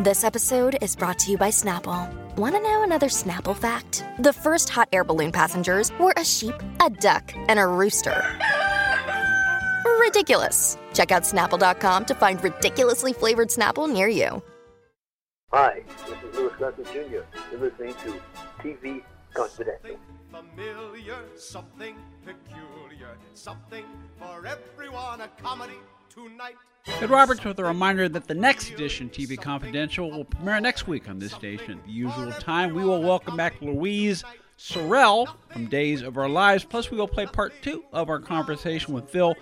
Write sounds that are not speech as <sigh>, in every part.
This episode is brought to you by Snapple. Want to know another Snapple fact? The first hot air balloon passengers were a sheep, a duck, and a rooster. Ridiculous. Check out snapple.com to find ridiculously flavored Snapple near you. Hi, this is Louis Gossett Jr. You're listening to TV Confidential. Something familiar, something peculiar, something for everyone. A comedy tonight. Ed Roberts with a reminder that the next edition, TV Confidential, will premiere next week on this station at the usual time. We will welcome back Louise Sorel from Days of Our Lives. Plus, we will play part two of our conversation with Phil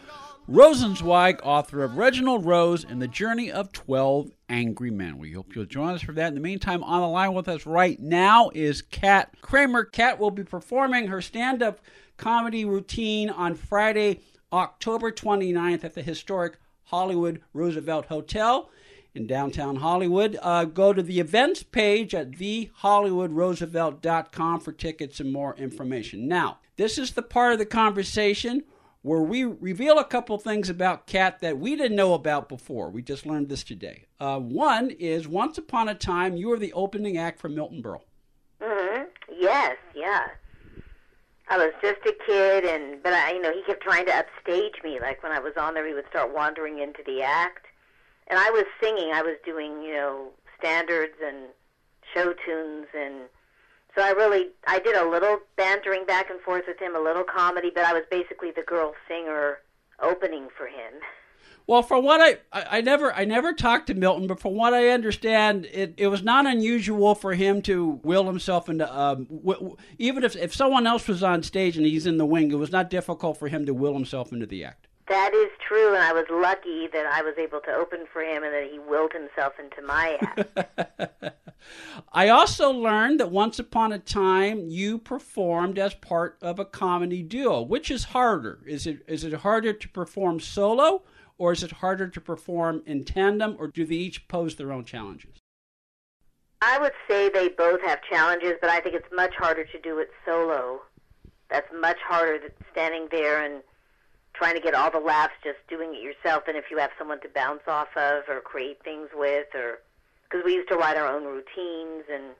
Rosenzweig, author of Reginald Rose and the Journey of 12 Angry Men. We hope you'll join us for that. In the meantime, on the line with us right now is Kat Kramer. Kat will be performing her stand up comedy routine on Friday, October 29th at the historic Hollywood Roosevelt Hotel in downtown Hollywood. Uh, go to the events page at thehollywoodroosevelt.com for tickets and more information. Now, this is the part of the conversation where we reveal a couple things about Kat that we didn't know about before. We just learned this today. Uh, one is once upon a time you were the opening act for Milton Berle. hmm Yes, yeah. I was just a kid, and but I, you know, he kept trying to upstage me. Like when I was on there, he would start wandering into the act, and I was singing. I was doing, you know, standards and show tunes, and so I really, I did a little bantering back and forth with him, a little comedy, but I was basically the girl singer opening for him. <laughs> Well, from what I, I, I never I never talked to Milton, but from what I understand, it, it was not unusual for him to will himself into um, w- w- even if if someone else was on stage and he's in the wing, it was not difficult for him to will himself into the act. That is true, and I was lucky that I was able to open for him and that he willed himself into my act. <laughs> I also learned that once upon a time you performed as part of a comedy duo. Which is harder? Is it is it harder to perform solo or is it harder to perform in tandem or do they each pose their own challenges? I would say they both have challenges, but I think it's much harder to do it solo. That's much harder than standing there and trying to get all the laughs just doing it yourself than if you have someone to bounce off of or create things with or because we used to write our own routines and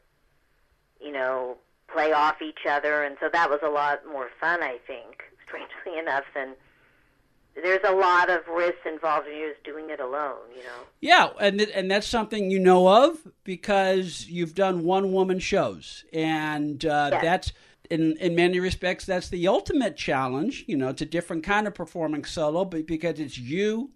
you know play off each other and so that was a lot more fun I think <laughs> strangely enough than there's a lot of risks involved in just doing it alone you know Yeah, and th- and that's something you know of because you've done one woman shows, and uh, Yes. that's in in many respects that's the ultimate challenge. You know, it's a different kind of performing solo, but because it's you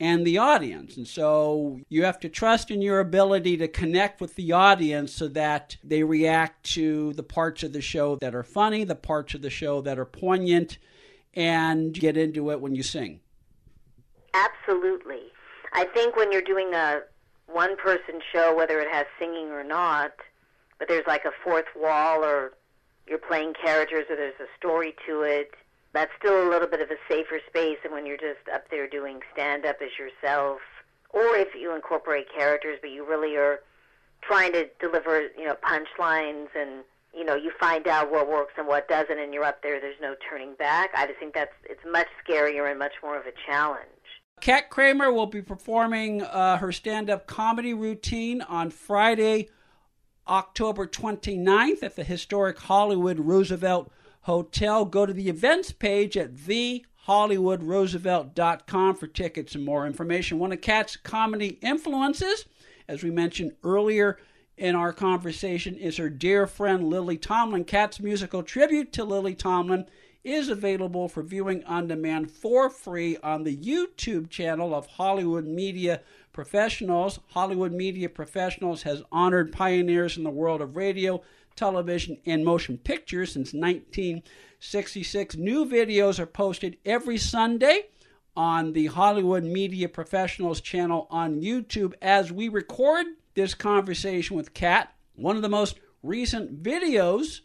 and the audience, and so you have to trust in your ability to connect with the audience so that they react to the parts of the show that are funny, the parts of the show that are poignant, and get into it when you sing. Absolutely. I think when you're doing a one person show, whether it has singing or not, but there's like a fourth wall or you're playing characters or there's a story to it, that's still a little bit of a safer space than when you're just up there doing stand up as yourself. Or if you incorporate characters, but you really are trying to deliver, you know, punchlines and you know, you find out what works and what doesn't and you're up there, there's no turning back. I just think that's it's much scarier and much more of a challenge. Kat Kramer will be performing uh, her stand up comedy routine on Friday, October 29th at the historic Hollywood Roosevelt Hotel. Go to the events page at thehollywoodroosevelt.com for tickets and more information. One of Kat's comedy influences, as we mentioned earlier in our conversation, is her dear friend Lily Tomlin. Kat's musical tribute to Lily Tomlin is available for viewing on demand for free on the YouTube channel of Hollywood Media Professionals. Hollywood Media Professionals has honored pioneers in the world of radio, television, and motion pictures since 1966. New videos are posted every Sunday on the Hollywood Media Professionals channel on YouTube as we record this conversation with Kat. One of the most recent videos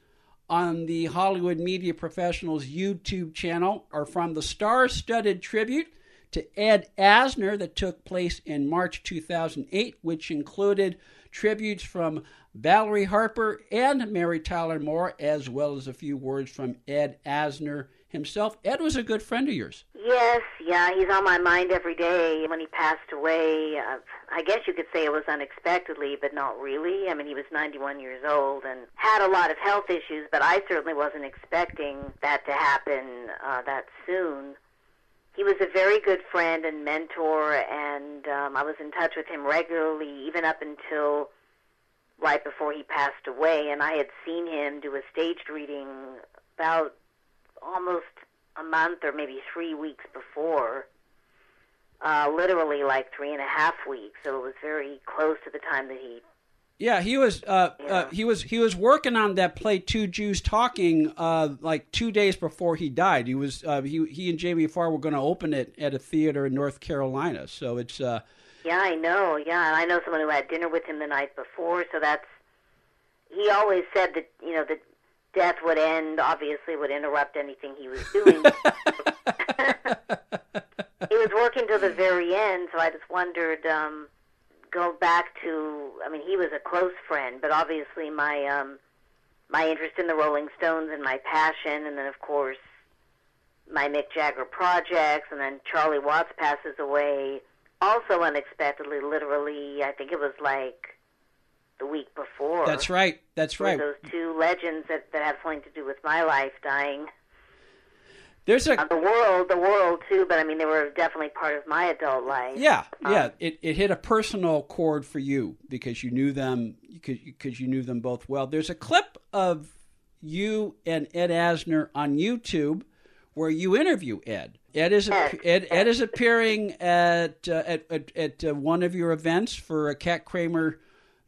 on the Hollywood Media Professionals YouTube channel are from the star studded tribute to Ed Asner that took place in March 2008, which included tributes from Valerie Harper and Mary Tyler Moore, as well as a few words from Ed Asner himself. Ed was a good friend of yours. Yes, yeah, he's on my mind every day. When he passed away, uh, I guess you could say it was unexpectedly, but not really. I mean, he was 91 years old and had a lot of health issues, but I certainly wasn't expecting that to happen uh, that soon. He was a very good friend and mentor, and um, I was in touch with him regularly, even up until right before he passed away. And I had seen him do a staged reading about almost a month or maybe three weeks before, uh, literally like three and a half weeks. So it was very close to the time that he. Yeah, he was. Uh, Yeah. uh, he was. He was working on that play, Two Jews Talking, uh, like two days before he died. He was. Uh, he he and Jamie Farr were going to open it at a theater in North Carolina. So it's. Uh, Yeah, I know. Yeah, and I know someone who had dinner with him the night before. So that's. He always said that you know that death would end. Obviously, would interrupt anything he was doing. <laughs> he was working till the very end, so I just wondered. um Go back to. I mean, he was a close friend, but obviously my um my interest in the Rolling Stones and my passion, and then of course my Mick Jagger projects, and then Charlie Watts passes away also unexpectedly. Literally, I think it was like the week before. that's right. That's right. Those two legends that that have something to do with my life dying. There's a Uh, the world, the world too, but I mean, they were definitely part of my adult life. Yeah, Um, yeah. It, it hit a personal chord for you because you knew them because you knew them both well. There's a clip of you and Ed Asner on YouTube where you interview Ed. Ed is Ed. Ed, Ed is appearing at uh, at at, at uh, one of your events for a Kat Kramer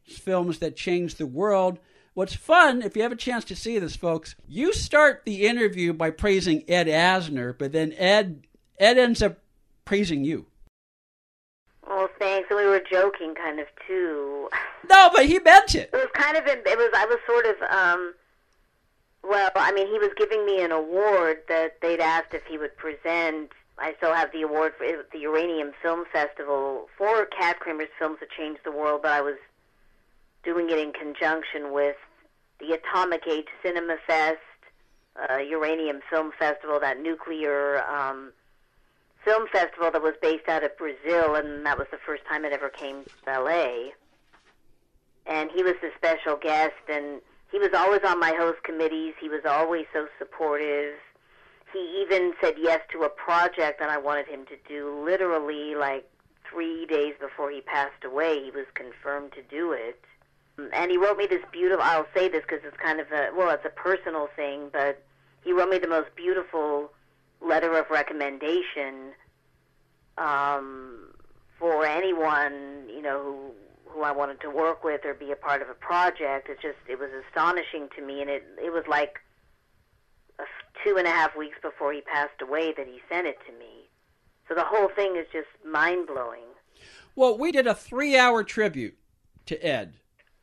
films that changed the world. What's fun, if you have a chance to see this, folks, you start the interview by praising Ed Asner, but then Ed Ed ends up praising you. Well, thanks. And we were joking, kind of too. No, but he meant it. It was kind of. It was. I was sort of. um Well, I mean, he was giving me an award that they'd asked if he would present. I still have the award for the Uranium Film Festival for Kat Kramer's films that changed the world, but I was doing it in conjunction with the Atomic Age Cinema Fest, uh, Uranium Film Festival, that nuclear um, film festival that was based out of Brazil, and that was the first time it ever came to LA. And he was the special guest, and he was always on my host committees. He was always so supportive. He even said yes to a project that I wanted him to do. Literally, like three days before he passed away, he was confirmed to do it. And he wrote me this beautiful. I'll say this because it's kind of a well, it's a personal thing, but he wrote me the most beautiful letter of recommendation um, for anyone you know who who I wanted to work with or be a part of a project. It just it was astonishing to me, and it it was like f- two and a half weeks before he passed away that he sent it to me. So the whole thing is just mind blowing. Well, we did a three-hour tribute to Ed.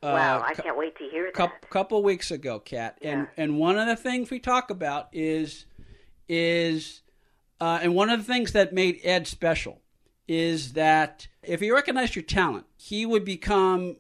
Uh, wow, I can't wait to hear that. couple, couple weeks ago, Kat, and and one of the things we talk about is is uh, and one of the things that made Ed special is that if he recognized your talent, he would become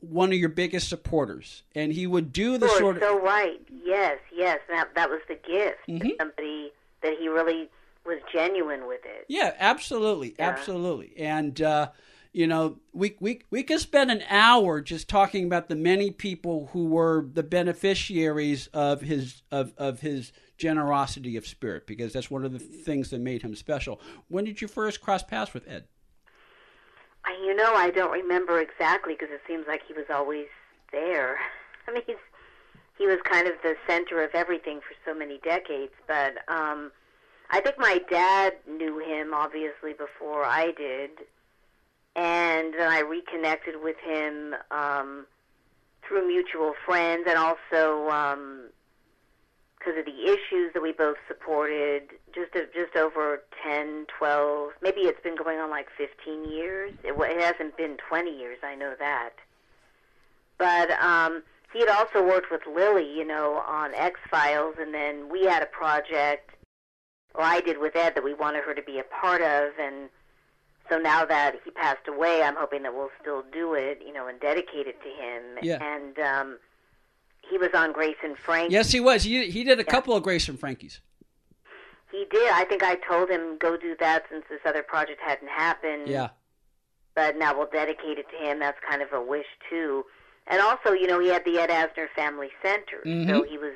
one of your biggest supporters, and he would do the sort of so right. Yes, yes. That that was the gift. Mhm. Somebody that he really was genuine with it. Yeah, absolutely, Yeah. absolutely. And uh, you know, we we we could spend an hour just talking about the many people who were the beneficiaries of his of of his generosity of spirit, because that's one of the things that made him special. When did you first cross paths with Ed? You know, I don't remember exactly because it seems like he was always there. <laughs> I mean, he's he was kind of the center of everything for so many decades. But um, I think my dad knew him obviously before I did, and then I reconnected with him um, through mutual friends, and also um, because of the issues that we both supported just just over 10 12 maybe it's been going on like 15 years. It, it hasn't been 20 years i know that. But um he had also worked with lily you know on x files and then we had a project or i did with ed that we wanted her to be a part of and so now that he passed away i'm hoping that we'll still do it you know and dedicate it to him Yeah. and um he was on grace and frank Yes, he was. He, he did a couple of Grace and Frankies. He did. I think I told him go do that since this other project hadn't happened. Yeah. But now we'll dedicate it to him. That's kind of a wish too. And also, you know, he had the Ed Asner Family Center, Mhm. so he was.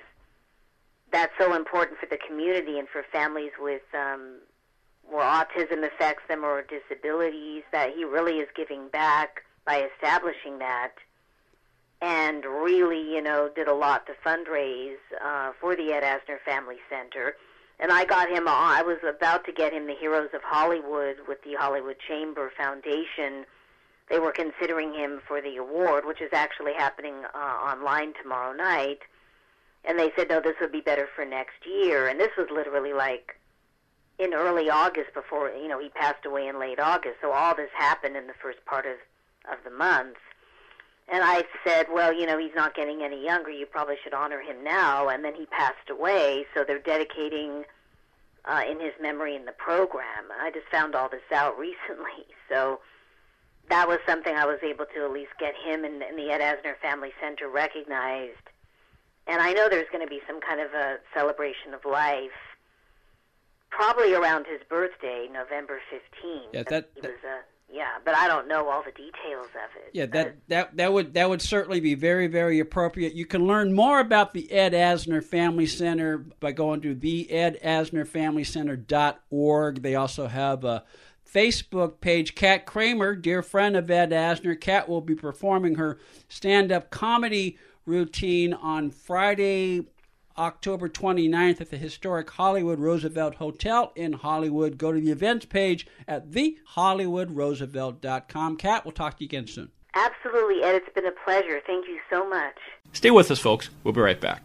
That's so important for the community and for families with um, where autism affects them or disabilities. That he really is giving back by establishing that, and really, you know, did a lot to fundraise uh, for the Ed Asner Family Center. And I got him. I was about to get him the Heroes of Hollywood with the Hollywood Chamber Foundation. They were considering him for the award, which is actually happening uh, online tomorrow night. And they said, no, this would be better for next year. And this was literally like in early August before, you know, he passed away in late August. So all this happened in the first part of, of the month. And I said, well, you know, he's not getting any younger. You probably should honor him now. And then he passed away, so they're dedicating uh, in his memory in the program. I just found all this out <laughs> recently, so that was something I was able to at least get him and, and the Ed Asner Family Center recognized. And I know there's going to be some kind of a celebration of life, probably around his birthday, November 15th. Yeah, that- he that- was a yeah, but I don't know all the details of it. Yeah, Uh, that, that that would that would certainly be very very appropriate. You can learn more about the Ed Asner Family Center by going to the edasnerfamilycenter.org. They also have a Facebook page. Kat Kramer, dear friend of Ed Asner, Kat will be performing her stand-up comedy routine on Friday, October 29th at the historic Hollywood Roosevelt Hotel in Hollywood. Go to the events page at thehollywoodroosevelt.com. Kat, we'll talk to you again soon. Absolutely, Ed. It's been a pleasure. Thank you so much. Stay with us, folks. We'll be right back.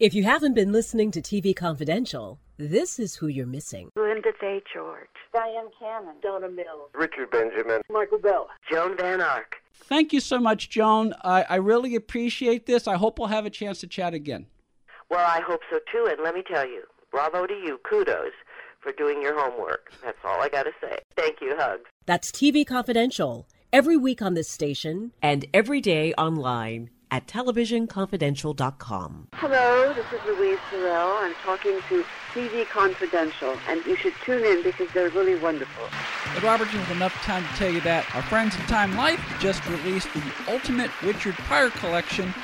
If you haven't been listening to TV Confidential, this is who you're missing. Lynda Day George. Dyan Cannon. Donna Mills. Richard Benjamin. Michael Bell. Joan Van Ark. Thank you so much, Joan. I, I really appreciate this. I hope we'll have a chance to chat again. Well, I hope so too. And let me tell you, bravo to you. Kudos for doing your homework. That's all I got to say. Thank you. Hugs. That's TV Confidential, every week on this station and every day online at televisionconfidential.com. Hello, this is Louise Sorel. I'm talking to TV Confidential, and you should tune in because they're really wonderful. Ed Robertson with enough time to tell you that our friends at Time Life just released the Ultimate Richard Pryor Collection,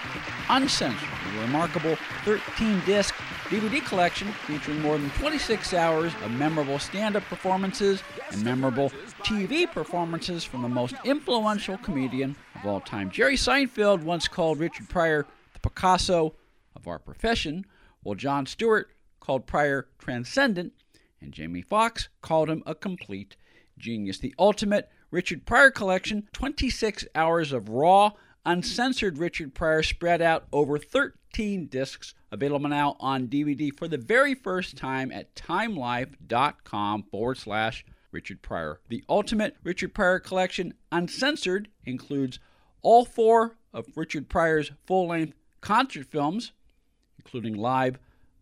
Uncensored, a remarkable 13-disc DVD collection featuring more than 26 hours of memorable stand-up performances and memorable TV performances from the most influential comedian of all time. Jerry Seinfeld once called Richard Pryor the Picasso of our profession, while Jon Stewart called Pryor transcendent, and Jamie Foxx called him a complete genius. The ultimate Richard Pryor collection, 26 hours of raw, uncensored Richard Pryor spread out over 13 discs, available now on DVD for the very first time at timelife.com forward slash Richard Pryor. The ultimate Richard Pryor collection, uncensored, includes all four of Richard Pryor's full length concert films, including live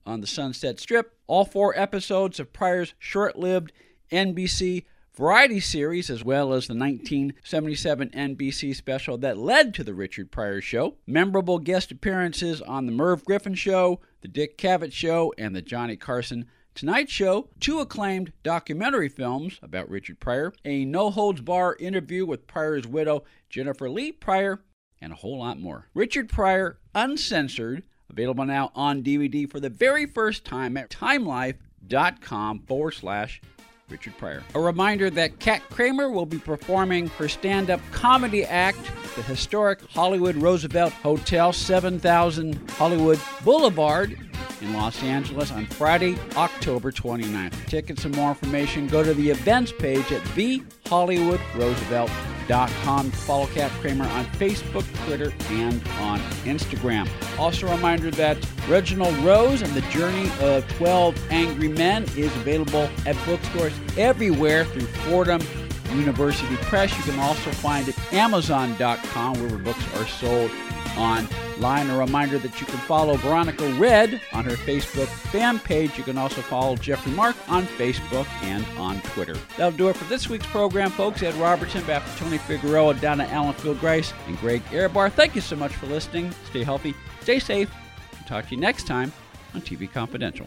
on the Sunset Strip, all four episodes of Pryor's short lived NBC variety series, as well as the 1977 NBC special that led to The Richard Pryor Show, memorable guest appearances on The Merv Griffin Show, The Dick Cavett Show, and The Johnny Carson Tonight Show, two acclaimed documentary films about Richard Pryor, a no holds bar interview with Pryor's widow, Jennifer Lee Pryor, and a whole lot more. Richard Pryor Uncensored Available now on DVD for the very first time at timelife.com forward slash Richard Pryor. A reminder that Kat Kramer will be performing her stand up comedy act at the historic Hollywood Roosevelt Hotel, 7000 Hollywood Boulevard in Los Angeles on Friday, October 29th. For tickets and more information, go to the events page at thehollywoodroosevelt.com. Follow Kat Kramer on Facebook, Twitter, and on Instagram. Also, a reminder that Reginald Rose and the Journey of 12 Angry Men is available at bookstores everywhere through Fordham University Press. You can also find it Amazon.com, where books are sold online. A reminder that you can follow Veronica Redd on her Facebook fan page. You can also follow Jeffrey Mark on Facebook and on Twitter. That'll do it for this week's program, folks. Ed Robertson, back for Tony Figueroa, down Donna Allen Field Grice, and Greg Ehrbar. Thank you so much for listening. Stay healthy, stay safe, and talk to you next time on TV Confidential.